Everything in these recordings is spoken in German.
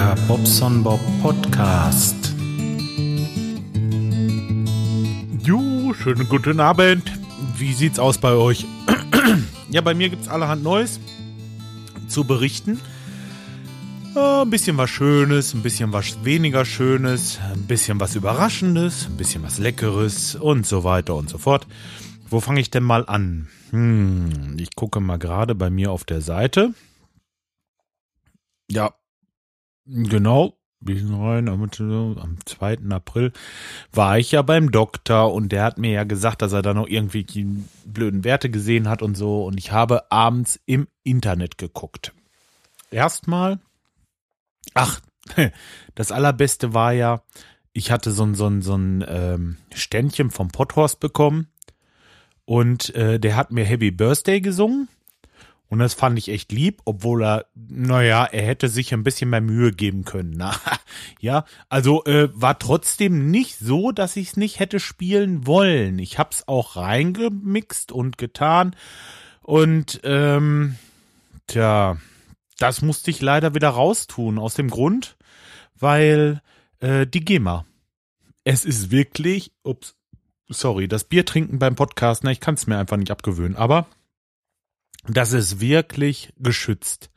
Der Bobson Bob Podcast. Jo, schönen guten Abend. Wie sieht's aus bei euch? ja, bei mir gibt's allerhand Neues zu berichten. Äh, ein bisschen was Schönes, ein bisschen was weniger Schönes, ein bisschen was Überraschendes, ein bisschen was Leckeres und so weiter und so fort. Wo fange ich denn mal an? Hm, ich gucke mal gerade bei mir auf der Seite. Ja, genau. Bisschen rein, am 2. April war ich ja beim Doktor und der hat mir ja gesagt, dass er da noch irgendwie die blöden Werte gesehen hat und so. Und ich habe abends im Internet geguckt. Erstmal, ach, das allerbeste war ja, ich hatte so ein, so ein, so ein ähm, Ständchen vom Potthorst bekommen und äh, der hat mir Happy Birthday gesungen. Und das fand ich echt lieb, obwohl er, naja, er hätte sich ein bisschen mehr Mühe geben können. Na, ja, also äh, war trotzdem nicht so, dass ich es nicht hätte spielen wollen. Ich hab's auch reingemixt und getan. Und ähm, tja, das musste ich leider wieder raustun. Aus dem Grund, weil äh, die GEMA. Es ist wirklich, ups, sorry, das Bier trinken beim Podcast, na, ich kann es mir einfach nicht abgewöhnen, aber das ist wirklich geschützt.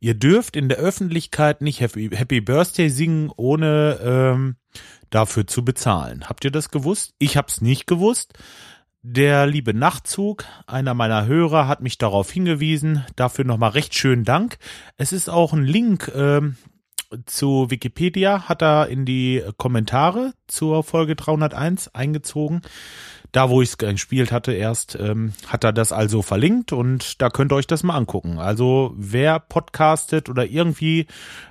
Ihr dürft in der Öffentlichkeit nicht Happy, Happy Birthday singen, ohne ähm, dafür zu bezahlen. Habt ihr das gewusst? Ich hab's nicht gewusst. Der liebe Nachtzug, einer meiner Hörer, hat mich darauf hingewiesen. Dafür nochmal recht schönen Dank. Es ist auch ein Link ähm, zu Wikipedia hat er in die Kommentare zur Folge 301 eingezogen. Da, wo ich es gespielt hatte erst, ähm, hat er das also verlinkt und da könnt ihr euch das mal angucken. Also wer podcastet oder irgendwie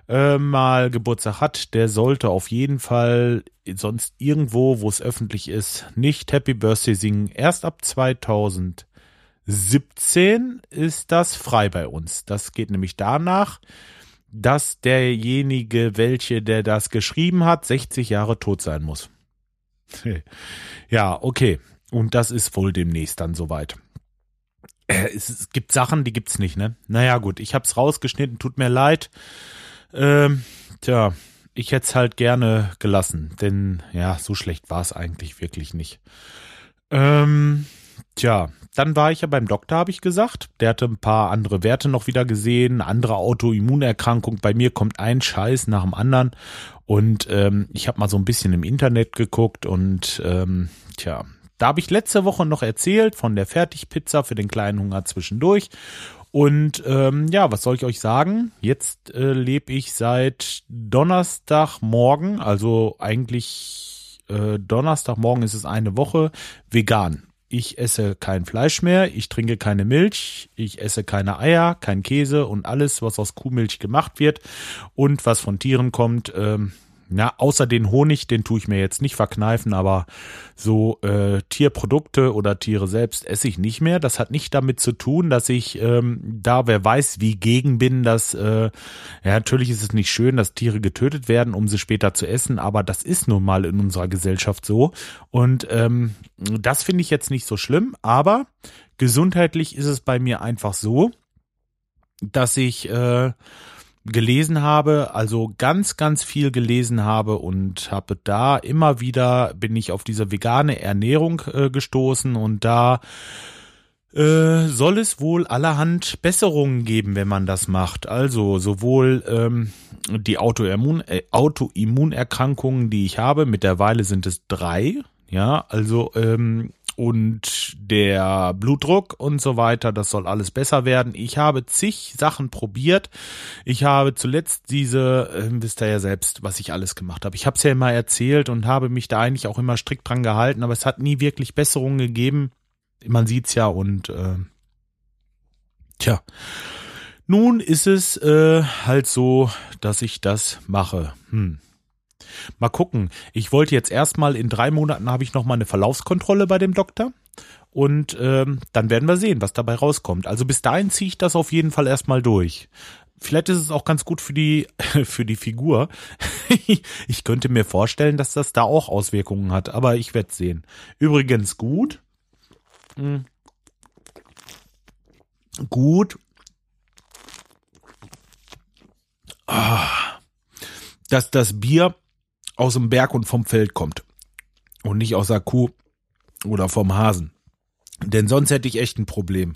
äh, mal Geburtstag hat, der sollte auf jeden Fall sonst irgendwo, wo es öffentlich ist, nicht Happy Birthday singen. Erst ab 2017 ist das frei bei uns. Das geht nämlich danach, dass derjenige, welche der das geschrieben hat, 60 Jahre tot sein muss. ja, okay. Und das ist wohl demnächst dann soweit. Äh, es, gibt Sachen, die gibt's nicht, ne? Naja, gut, ich hab's rausgeschnitten, tut mir leid. Ähm, tja, ich hätte es halt gerne gelassen, denn ja, so schlecht war es eigentlich wirklich nicht. Ähm, tja, dann war ich ja beim Doktor, habe ich gesagt. Der hatte ein paar andere Werte noch wieder gesehen, andere Autoimmunerkrankung. Bei mir kommt ein Scheiß nach dem anderen. Und ähm, ich habe mal so ein bisschen im Internet geguckt und ähm, tja, da habe ich letzte Woche noch erzählt von der Fertigpizza für den kleinen Hunger zwischendurch. Und ähm, ja, was soll ich euch sagen? Jetzt äh, lebe ich seit Donnerstagmorgen, also eigentlich äh, Donnerstagmorgen ist es eine Woche, vegan ich esse kein Fleisch mehr, ich trinke keine Milch, ich esse keine Eier, kein Käse und alles, was aus Kuhmilch gemacht wird und was von Tieren kommt, ähm, ja, außer den Honig, den tue ich mir jetzt nicht verkneifen, aber so äh, Tierprodukte oder Tiere selbst esse ich nicht mehr. Das hat nicht damit zu tun, dass ich ähm, da, wer weiß, wie gegen bin, dass äh, ja natürlich ist es nicht schön, dass Tiere getötet werden, um sie später zu essen, aber das ist nun mal in unserer Gesellschaft so. Und ähm, das finde ich jetzt nicht so schlimm, aber gesundheitlich ist es bei mir einfach so, dass ich äh, gelesen habe, also ganz, ganz viel gelesen habe und habe da immer wieder bin ich auf diese vegane Ernährung äh, gestoßen und da äh, soll es wohl allerhand Besserungen geben, wenn man das macht. Also sowohl ähm, die Autoimmun, äh, Autoimmunerkrankungen, die ich habe, mittlerweile sind es drei, ja, also ähm, und der Blutdruck und so weiter, das soll alles besser werden. Ich habe zig Sachen probiert. Ich habe zuletzt diese, äh, wisst ihr ja selbst, was ich alles gemacht habe. Ich habe es ja immer erzählt und habe mich da eigentlich auch immer strikt dran gehalten, aber es hat nie wirklich Besserungen gegeben. Man sieht's ja und äh, tja. Nun ist es äh, halt so, dass ich das mache. Hm. Mal gucken. Ich wollte jetzt erstmal in drei Monaten habe ich noch mal eine Verlaufskontrolle bei dem Doktor. Und ähm, dann werden wir sehen, was dabei rauskommt. Also bis dahin ziehe ich das auf jeden Fall erstmal durch. Vielleicht ist es auch ganz gut für die für die Figur. ich könnte mir vorstellen, dass das da auch Auswirkungen hat, aber ich werde sehen. Übrigens gut. Hm. Gut. Ah dass das Bier aus dem Berg und vom Feld kommt und nicht aus der Kuh oder vom Hasen. Denn sonst hätte ich echt ein Problem.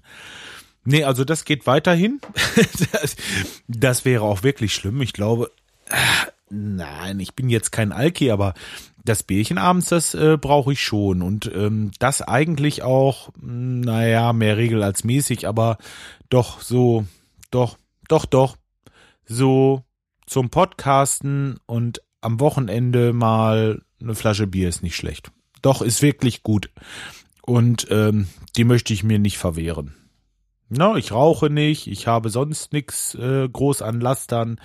Nee, also das geht weiterhin. das, das wäre auch wirklich schlimm. Ich glaube, nein, ich bin jetzt kein Alki, aber das Bierchen abends, das äh, brauche ich schon. Und ähm, das eigentlich auch, naja, mehr Regel als mäßig, aber doch so, doch, doch, doch, so zum Podcasten und am Wochenende mal eine Flasche Bier ist nicht schlecht. Doch, ist wirklich gut. Und ähm, die möchte ich mir nicht verwehren. Na, ich rauche nicht, ich habe sonst nichts äh, groß an Lastern.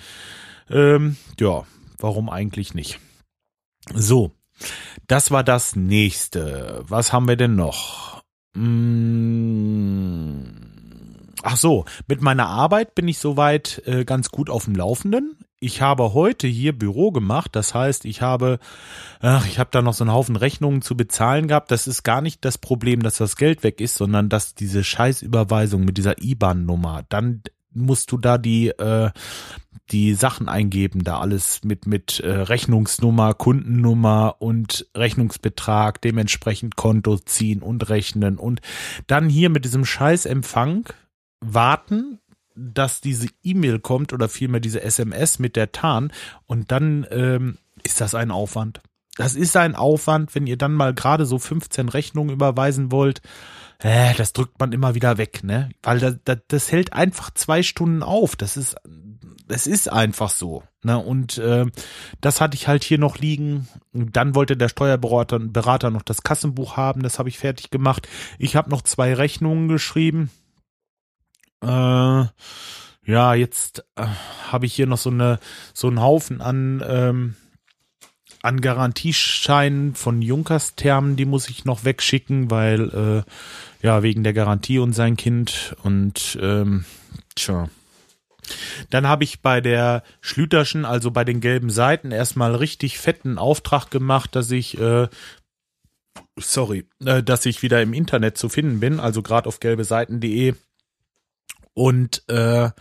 Ähm, ja, warum eigentlich nicht? So, das war das nächste. Was haben wir denn noch? Mmh. Ach so, mit meiner Arbeit bin ich soweit äh, ganz gut auf dem Laufenden ich habe heute hier Büro gemacht, das heißt, ich habe, ach, ich habe da noch so einen Haufen Rechnungen zu bezahlen gehabt. Das ist gar nicht das Problem, dass das Geld weg ist, sondern dass diese Scheißüberweisung mit dieser IBAN-Nummer, dann musst du da die äh, die Sachen eingeben, da alles mit mit äh, Rechnungsnummer, Kundennummer und Rechnungsbetrag, dementsprechend Konto ziehen und rechnen und dann hier mit diesem Scheißempfang warten, dass diese E-Mail kommt oder vielmehr diese SMS mit der Tarn und dann ähm, ist das ein Aufwand. Das ist ein Aufwand, wenn ihr dann mal gerade so 15 Rechnungen überweisen wollt. Äh, das drückt man immer wieder weg, ne? Weil das, das, das hält einfach zwei Stunden auf. Das ist, das ist einfach so. Ne? Und äh, das hatte ich halt hier noch liegen. Dann wollte der Steuerberater Berater noch das Kassenbuch haben. Das habe ich fertig gemacht. Ich habe noch zwei Rechnungen geschrieben äh, ja, jetzt äh, habe ich hier noch so eine so einen Haufen an ähm, an Garantiescheinen von Junkersthermen, die muss ich noch wegschicken, weil äh, ja wegen der Garantie und sein Kind und ähm, tja. Dann habe ich bei der Schlüterschen, also bei den gelben Seiten, erstmal richtig fetten Auftrag gemacht, dass ich äh, sorry, äh, dass ich wieder im Internet zu finden bin, also gerade auf gelbeseiten.de und äh,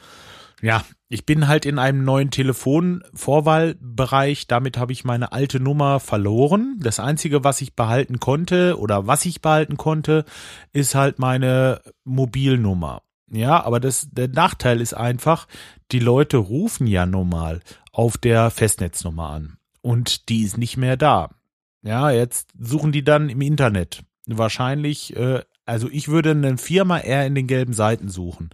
ja, ich bin halt in einem neuen Telefonvorwahlbereich. Damit habe ich meine alte Nummer verloren. Das Einzige, was ich behalten konnte oder was ich behalten konnte, ist halt meine Mobilnummer. Ja, aber das, der Nachteil ist einfach, die Leute rufen ja normal auf der Festnetznummer an. Und die ist nicht mehr da. Ja, jetzt suchen die dann im Internet. Wahrscheinlich äh, also ich würde eine Firma eher in den gelben Seiten suchen.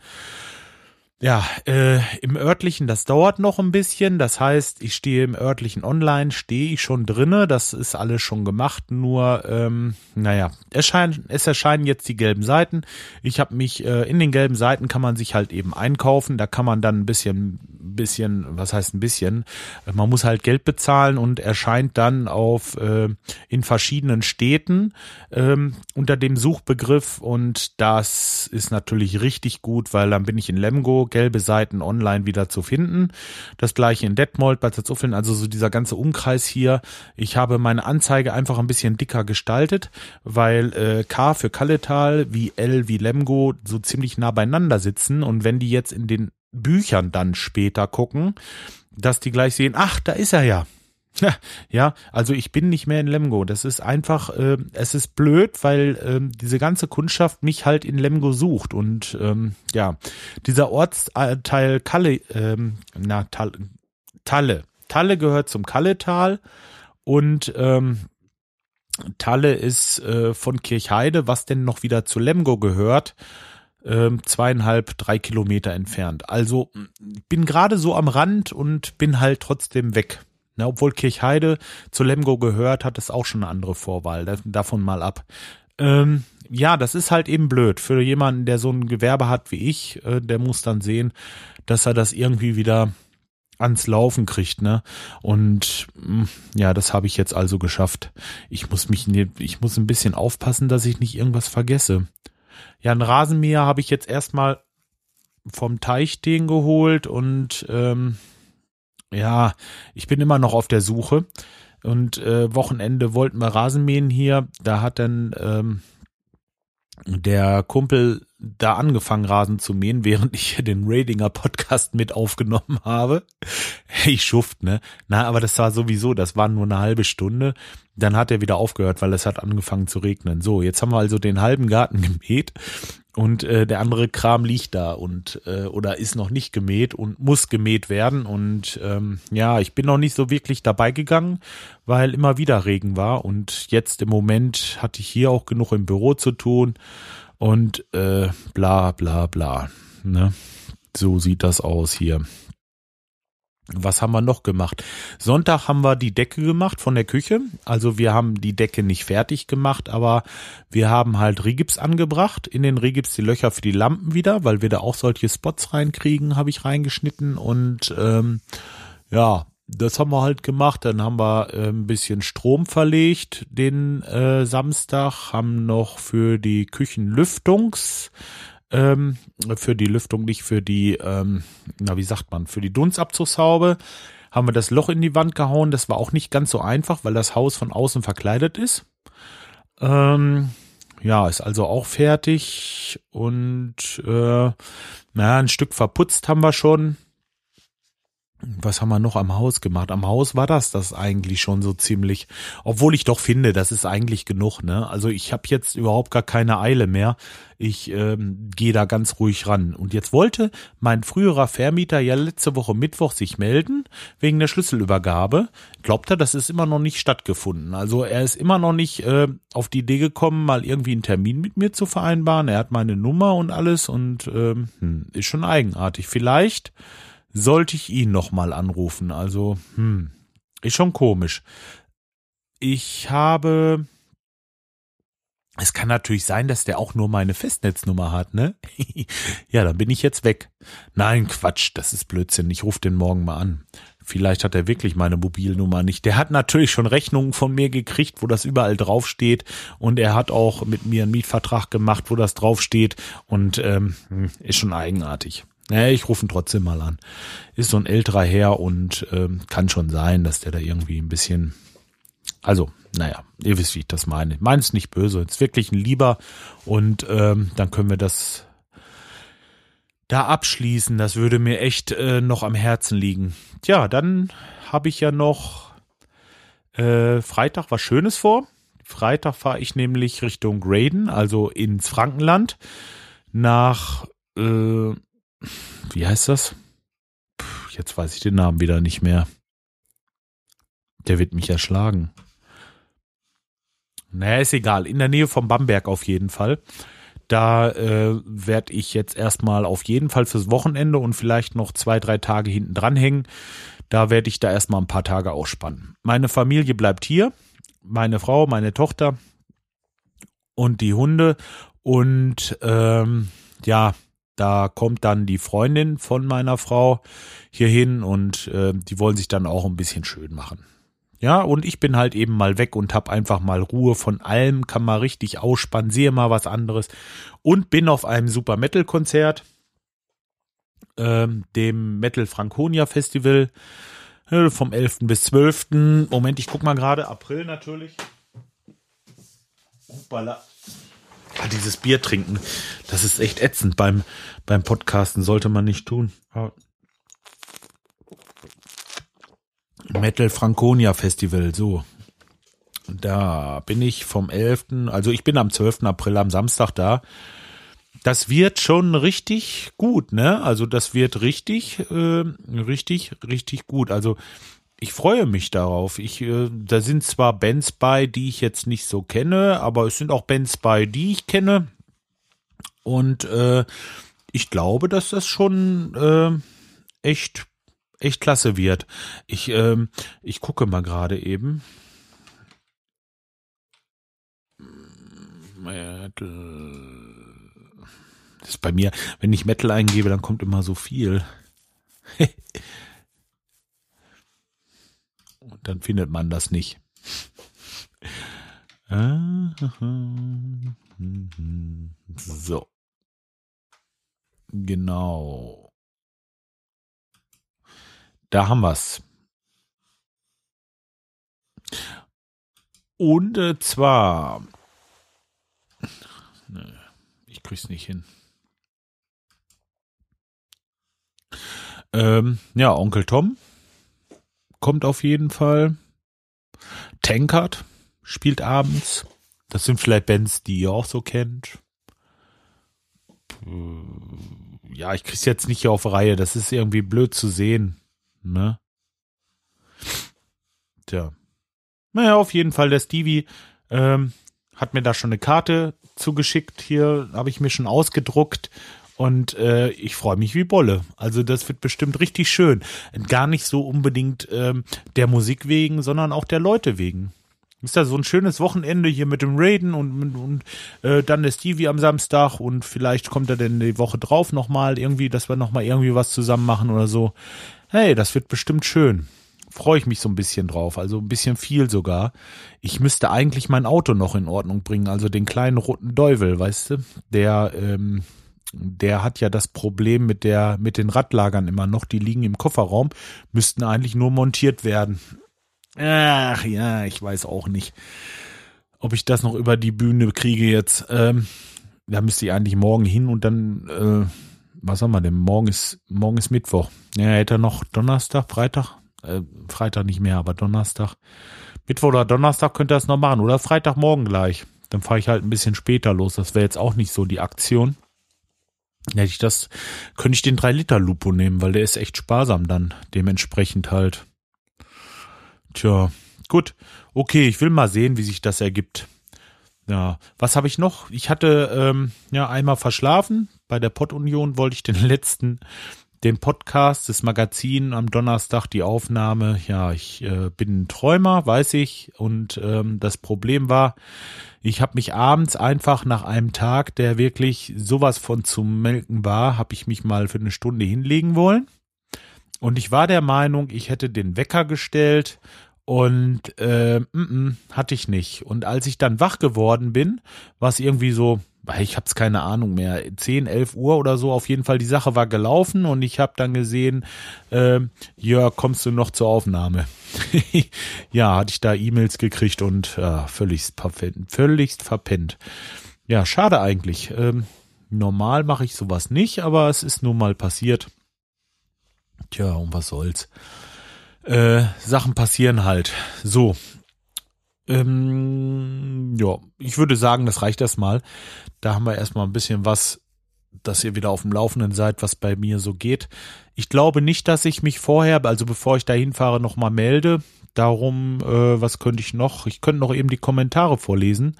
Ja, äh, im örtlichen, das dauert noch ein bisschen. Das heißt, ich stehe im örtlichen Online, stehe ich schon drinne. Das ist alles schon gemacht. Nur, ähm, naja, es, scheint, es erscheinen jetzt die gelben Seiten. Ich habe mich äh, in den gelben Seiten kann man sich halt eben einkaufen. Da kann man dann ein bisschen, bisschen, was heißt ein bisschen? Man muss halt Geld bezahlen und erscheint dann auf äh, in verschiedenen Städten ähm, unter dem Suchbegriff. Und das ist natürlich richtig gut, weil dann bin ich in Lemgo gelbe Seiten online wieder zu finden. Das gleiche in Detmold, bei Zuffeln, also so dieser ganze Umkreis hier. Ich habe meine Anzeige einfach ein bisschen dicker gestaltet, weil äh, K für Kalletal wie L wie Lemgo so ziemlich nah beieinander sitzen und wenn die jetzt in den Büchern dann später gucken, dass die gleich sehen, ach, da ist er ja. Ja, also ich bin nicht mehr in Lemgo. Das ist einfach, äh, es ist blöd, weil ähm, diese ganze Kundschaft mich halt in Lemgo sucht. Und ähm, ja, dieser Ortsteil Kalle, ähm, na, Tal, Talle. Talle gehört zum Kalletal und ähm, Talle ist äh, von Kirchheide, was denn noch wieder zu Lemgo gehört, ähm, zweieinhalb, drei Kilometer entfernt. Also bin gerade so am Rand und bin halt trotzdem weg. Na, obwohl Kirchheide zu Lemgo gehört, hat es auch schon eine andere Vorwahl. Davon mal ab. Ähm, ja, das ist halt eben blöd. Für jemanden, der so ein Gewerbe hat wie ich, äh, der muss dann sehen, dass er das irgendwie wieder ans Laufen kriegt, ne? Und mm, ja, das habe ich jetzt also geschafft. Ich muss mich, ich muss ein bisschen aufpassen, dass ich nicht irgendwas vergesse. Ja, ein Rasenmäher habe ich jetzt erstmal vom Teich den geholt und ähm, ja, ich bin immer noch auf der Suche. Und äh, Wochenende wollten wir Rasenmähen hier. Da hat dann ähm, der Kumpel da angefangen, Rasen zu mähen, während ich den Radinger Podcast mit aufgenommen habe. Ich schuft, ne? Na, aber das war sowieso, das war nur eine halbe Stunde. Dann hat er wieder aufgehört, weil es hat angefangen zu regnen. So, jetzt haben wir also den halben Garten gemäht und äh, der andere Kram liegt da und äh, oder ist noch nicht gemäht und muss gemäht werden und ähm, ja, ich bin noch nicht so wirklich dabei gegangen, weil immer wieder Regen war und jetzt im Moment hatte ich hier auch genug im Büro zu tun und äh, bla bla bla. Ne? So sieht das aus hier. Was haben wir noch gemacht? Sonntag haben wir die Decke gemacht von der Küche. Also wir haben die Decke nicht fertig gemacht, aber wir haben halt Rigips angebracht. In den Rigips die Löcher für die Lampen wieder, weil wir da auch solche Spots reinkriegen, habe ich reingeschnitten. Und ähm, ja, das haben wir halt gemacht. Dann haben wir äh, ein bisschen Strom verlegt den äh, Samstag, haben noch für die Küchenlüftungs ähm, für die Lüftung, nicht für die, ähm, na wie sagt man, für die Dunstabzugshaube haben wir das Loch in die Wand gehauen. Das war auch nicht ganz so einfach, weil das Haus von außen verkleidet ist. Ähm, ja, ist also auch fertig und äh, naja, ein Stück verputzt haben wir schon was haben wir noch am Haus gemacht? Am Haus war das das eigentlich schon so ziemlich. Obwohl ich doch finde, das ist eigentlich genug. Ne? Also ich habe jetzt überhaupt gar keine Eile mehr. Ich ähm, gehe da ganz ruhig ran. Und jetzt wollte mein früherer Vermieter ja letzte Woche Mittwoch sich melden wegen der Schlüsselübergabe. Glaubt er, das ist immer noch nicht stattgefunden. Also er ist immer noch nicht äh, auf die Idee gekommen, mal irgendwie einen Termin mit mir zu vereinbaren. Er hat meine Nummer und alles und ähm, hm, ist schon eigenartig. Vielleicht sollte ich ihn nochmal anrufen. Also, hm, ist schon komisch. Ich habe. Es kann natürlich sein, dass der auch nur meine Festnetznummer hat, ne? ja, dann bin ich jetzt weg. Nein, Quatsch, das ist Blödsinn. Ich rufe den morgen mal an. Vielleicht hat er wirklich meine Mobilnummer nicht. Der hat natürlich schon Rechnungen von mir gekriegt, wo das überall draufsteht. Und er hat auch mit mir einen Mietvertrag gemacht, wo das draufsteht. Und ähm, hm, ist schon eigenartig. Naja, ich rufe ihn trotzdem mal an. Ist so ein älterer Herr und ähm, kann schon sein, dass der da irgendwie ein bisschen. Also, naja, ihr wisst, wie ich das meine. Ich meine es nicht böse, ist wirklich ein Lieber und ähm, dann können wir das da abschließen. Das würde mir echt äh, noch am Herzen liegen. Tja, dann habe ich ja noch äh, Freitag was Schönes vor. Freitag fahre ich nämlich Richtung Graden, also ins Frankenland, nach äh, wie heißt das? Puh, jetzt weiß ich den Namen wieder nicht mehr. Der wird mich erschlagen. Naja, ist egal. In der Nähe vom Bamberg auf jeden Fall. Da äh, werde ich jetzt erstmal auf jeden Fall fürs Wochenende und vielleicht noch zwei, drei Tage hinten dranhängen. Da werde ich da erstmal ein paar Tage ausspannen. Meine Familie bleibt hier. Meine Frau, meine Tochter und die Hunde. Und ähm, ja, da kommt dann die Freundin von meiner Frau hier hin und äh, die wollen sich dann auch ein bisschen schön machen. Ja, und ich bin halt eben mal weg und hab einfach mal Ruhe von allem, kann mal richtig ausspannen, sehe mal was anderes und bin auf einem Super Metal Konzert, ähm, dem Metal Franconia Festival äh, vom 11. bis 12. Moment, ich guck mal gerade, April natürlich. Hoppala. Dieses Bier trinken, das ist echt ätzend beim, beim Podcasten, sollte man nicht tun. Metal Franconia Festival, so. Da bin ich vom 11., also ich bin am 12. April am Samstag da. Das wird schon richtig gut, ne? Also das wird richtig, äh, richtig, richtig gut. Also ich freue mich darauf. Ich, äh, da sind zwar Bands bei, die ich jetzt nicht so kenne, aber es sind auch Bands bei, die ich kenne. Und äh, ich glaube, dass das schon äh, echt, echt klasse wird. Ich, äh, ich gucke mal gerade eben. Das ist bei mir, wenn ich Metal eingebe, dann kommt immer so viel. dann findet man das nicht. Ah, so. Genau. Da haben wir's. Und äh, zwar. Nö, ich krieg's nicht hin. Ähm, ja, Onkel Tom kommt auf jeden Fall. Tankard spielt abends. Das sind vielleicht Bands, die ihr auch so kennt. Ja, ich krieg's jetzt nicht hier auf Reihe. Das ist irgendwie blöd zu sehen. Ne? Tja. Naja, auf jeden Fall, der Stevie ähm, hat mir da schon eine Karte zugeschickt. Hier habe ich mir schon ausgedruckt. Und äh, ich freue mich wie Bolle. Also das wird bestimmt richtig schön. Gar nicht so unbedingt ähm, der Musik wegen, sondern auch der Leute wegen. Ist da so ein schönes Wochenende hier mit dem Raiden und, und, äh, dann der Stevie am Samstag und vielleicht kommt er denn die Woche drauf nochmal irgendwie, dass wir nochmal irgendwie was zusammen machen oder so. Hey, das wird bestimmt schön. Freue ich mich so ein bisschen drauf, also ein bisschen viel sogar. Ich müsste eigentlich mein Auto noch in Ordnung bringen, also den kleinen roten Deuvel, weißt du, der ähm, der hat ja das Problem mit der mit den Radlagern immer noch, die liegen im Kofferraum, müssten eigentlich nur montiert werden. Ach ja, ich weiß auch nicht, ob ich das noch über die Bühne kriege jetzt. Ähm, da müsste ich eigentlich morgen hin und dann, äh, was haben wir denn? Morgen ist, morgen ist Mittwoch. Ja, hätte er noch Donnerstag, Freitag? Äh, Freitag nicht mehr, aber Donnerstag. Mittwoch oder Donnerstag könnte er es noch machen. Oder Freitagmorgen gleich. Dann fahre ich halt ein bisschen später los. Das wäre jetzt auch nicht so die Aktion. Hätte ich das, könnte ich den 3 Liter Lupo nehmen, weil der ist echt sparsam dann, dementsprechend halt. Tja, gut. Okay, ich will mal sehen, wie sich das ergibt. Ja, was habe ich noch? Ich hatte ähm, ja einmal verschlafen. Bei der Pod-Union wollte ich den letzten, den Podcast, das Magazin am Donnerstag, die Aufnahme. Ja, ich äh, bin ein Träumer, weiß ich. Und ähm, das Problem war, ich habe mich abends einfach nach einem Tag, der wirklich sowas von zu melken war, habe ich mich mal für eine Stunde hinlegen wollen. Und ich war der Meinung, ich hätte den Wecker gestellt und äh, m -m, hatte ich nicht. Und als ich dann wach geworden bin, war es irgendwie so, ich hab's keine Ahnung mehr, 10, 11 Uhr oder so. Auf jeden Fall, die Sache war gelaufen und ich habe dann gesehen, äh, ja, kommst du noch zur Aufnahme? ja, hatte ich da E-Mails gekriegt und ja, völligst verpennt, völligst verpennt. Ja, schade eigentlich. Ähm, normal mache ich sowas nicht, aber es ist nun mal passiert. Tja, und was soll's. Äh, Sachen passieren halt. So. Ähm, ja, ich würde sagen, das reicht erstmal. Da haben wir erstmal ein bisschen was, dass ihr wieder auf dem Laufenden seid, was bei mir so geht. Ich glaube nicht, dass ich mich vorher, also bevor ich dahin fahre, nochmal melde. Darum, äh, was könnte ich noch? Ich könnte noch eben die Kommentare vorlesen.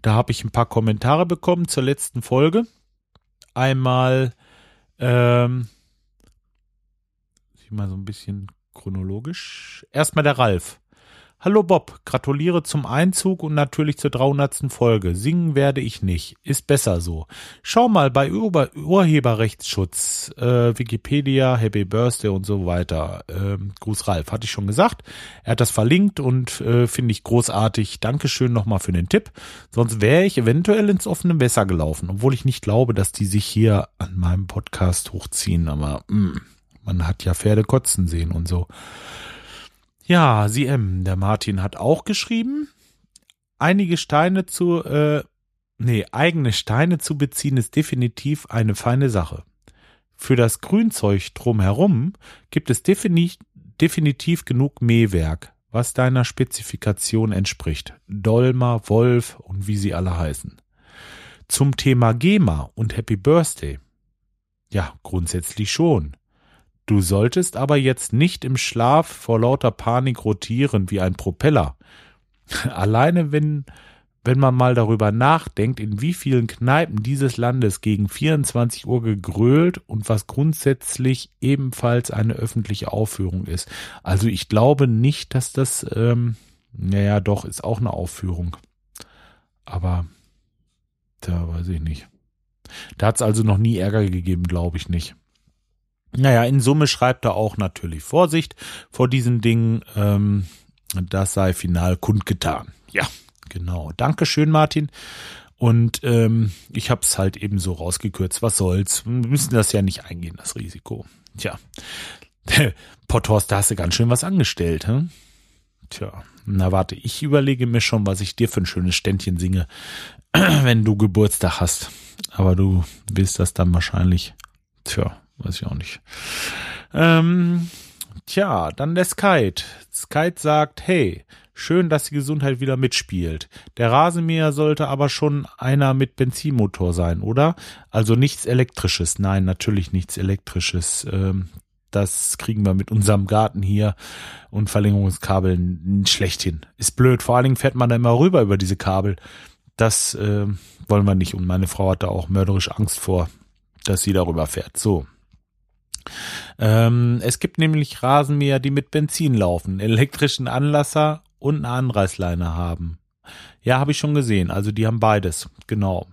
Da habe ich ein paar Kommentare bekommen zur letzten Folge. Einmal, ähm, ich mal so ein bisschen chronologisch. Erstmal der Ralf. Hallo Bob, gratuliere zum Einzug und natürlich zur 300. Folge. Singen werde ich nicht. Ist besser so. Schau mal bei Ur Urheberrechtsschutz, äh, Wikipedia, Happy Birthday und so weiter. Ähm, Gruß Ralf, hatte ich schon gesagt. Er hat das verlinkt und äh, finde ich großartig. Dankeschön nochmal für den Tipp. Sonst wäre ich eventuell ins offene Messer gelaufen, obwohl ich nicht glaube, dass die sich hier an meinem Podcast hochziehen. Aber mh, mm, man hat ja Pferde kotzen sehen und so. Ja, sie M. Der Martin hat auch geschrieben. Einige Steine zu, äh, nee, eigene Steine zu beziehen ist definitiv eine feine Sache. Für das Grünzeug drumherum gibt es defini definitiv genug Mähwerk, was deiner Spezifikation entspricht. Dolmer, Wolf und wie sie alle heißen. Zum Thema GEMA und Happy Birthday. Ja, grundsätzlich schon. Du solltest aber jetzt nicht im Schlaf vor lauter Panik rotieren wie ein Propeller. Alleine wenn, wenn man mal darüber nachdenkt, in wie vielen Kneipen dieses Landes gegen 24 Uhr gegrölt und was grundsätzlich ebenfalls eine öffentliche Aufführung ist. Also ich glaube nicht, dass das, ähm, naja, doch, ist auch eine Aufführung. Aber, da weiß ich nicht. Da hat es also noch nie Ärger gegeben, glaube ich nicht. Naja, in Summe schreibt er auch natürlich Vorsicht vor diesen Dingen. Ähm, das sei final kundgetan. Ja, genau. Dankeschön, Martin. Und ähm, ich habe es halt eben so rausgekürzt. Was soll's? Wir müssen das ja nicht eingehen, das Risiko. Tja, Potthorst, da hast du ganz schön was angestellt. Hm? Tja, na warte, ich überlege mir schon, was ich dir für ein schönes Ständchen singe, wenn du Geburtstag hast. Aber du willst das dann wahrscheinlich, tja, weiß ich auch nicht. Ähm, tja, dann der Skite. Skite sagt, hey, schön, dass die Gesundheit wieder mitspielt. Der Rasenmäher sollte aber schon einer mit Benzinmotor sein, oder? Also nichts Elektrisches. Nein, natürlich nichts Elektrisches. Ähm, das kriegen wir mit unserem Garten hier und Verlängerungskabeln schlecht hin. Ist blöd. Vor allen Dingen fährt man da immer rüber über diese Kabel. Das äh, wollen wir nicht. Und meine Frau hat da auch mörderisch Angst vor, dass sie darüber fährt. So. Ähm, es gibt nämlich Rasenmäher, die mit Benzin laufen, elektrischen Anlasser und eine Anreißleine haben. Ja, habe ich schon gesehen. Also die haben beides. Genau.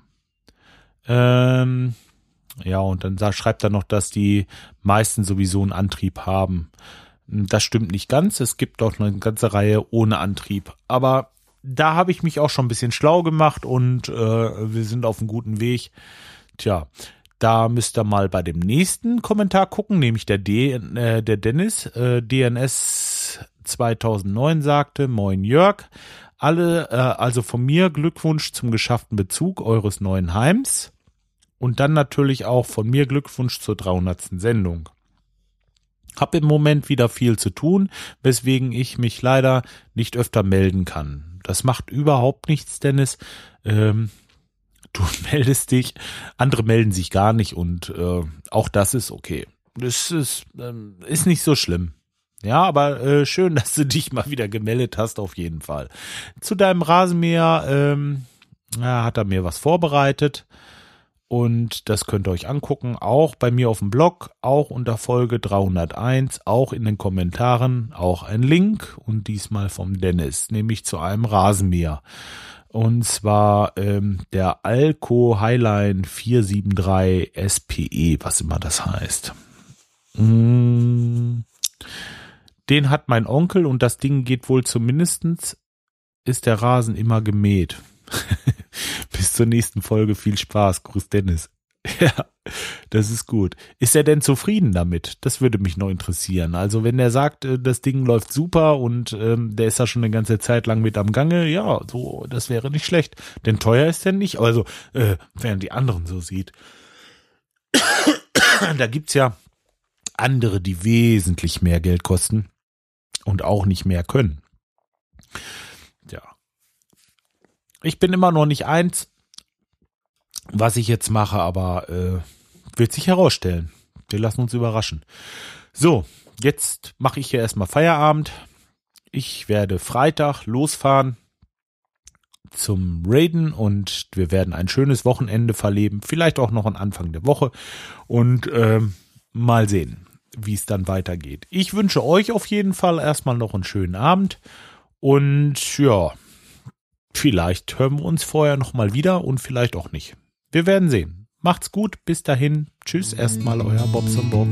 Ähm, ja, und dann schreibt er noch, dass die meisten sowieso einen Antrieb haben. Das stimmt nicht ganz. Es gibt auch eine ganze Reihe ohne Antrieb. Aber da habe ich mich auch schon ein bisschen schlau gemacht und äh, wir sind auf einem guten Weg. Tja, da müsst ihr mal bei dem nächsten Kommentar gucken, nämlich der, D, äh, der Dennis, äh, DNS 2009 sagte, Moin Jörg, alle, äh, also von mir Glückwunsch zum geschafften Bezug eures neuen Heims. Und dann natürlich auch von mir Glückwunsch zur 300. Sendung. Hab im Moment wieder viel zu tun, weswegen ich mich leider nicht öfter melden kann. Das macht überhaupt nichts, Dennis. Ähm, du meldest dich, andere melden sich gar nicht und äh, auch das ist okay. Das ist, ähm, ist nicht so schlimm. Ja, aber äh, schön, dass du dich mal wieder gemeldet hast, auf jeden Fall. Zu deinem Rasenmäher ähm, ja, hat er mir was vorbereitet. Und das könnt ihr euch angucken, auch bei mir auf dem Blog, auch unter Folge 301, auch in den Kommentaren, auch ein Link und diesmal vom Dennis, nämlich zu einem Rasenmäher. Und zwar ähm, der Alco Highline 473 SPE, was immer das heißt. Mm, den hat mein Onkel und das Ding geht wohl zumindestens ist der Rasen immer gemäht. Bis zur nächsten Folge. Viel Spaß. Gruß Dennis. Ja, das ist gut. Ist er denn zufrieden damit? Das würde mich noch interessieren. Also wenn er sagt, äh, das Ding läuft super und ähm, der ist da schon eine ganze Zeit lang mit am Gange, ja, so, das wäre nicht schlecht. Denn teuer ist der nicht. Also, äh, während die anderen so sieht. da gibt's ja andere, die wesentlich mehr Geld kosten und auch nicht mehr können. Ich bin immer noch nicht eins, was ich jetzt mache, aber äh, wird sich herausstellen. Wir lassen uns überraschen. So, jetzt mache ich hier erstmal Feierabend. Ich werde Freitag losfahren zum Raiden und wir werden ein schönes Wochenende verleben, vielleicht auch noch am Anfang der Woche und äh, mal sehen, wie es dann weitergeht. Ich wünsche euch auf jeden Fall erstmal noch einen schönen Abend und ja, Vielleicht hören wir uns vorher nochmal wieder und vielleicht auch nicht. Wir werden sehen. Macht's gut, bis dahin. Tschüss erstmal, euer Bobson Bob.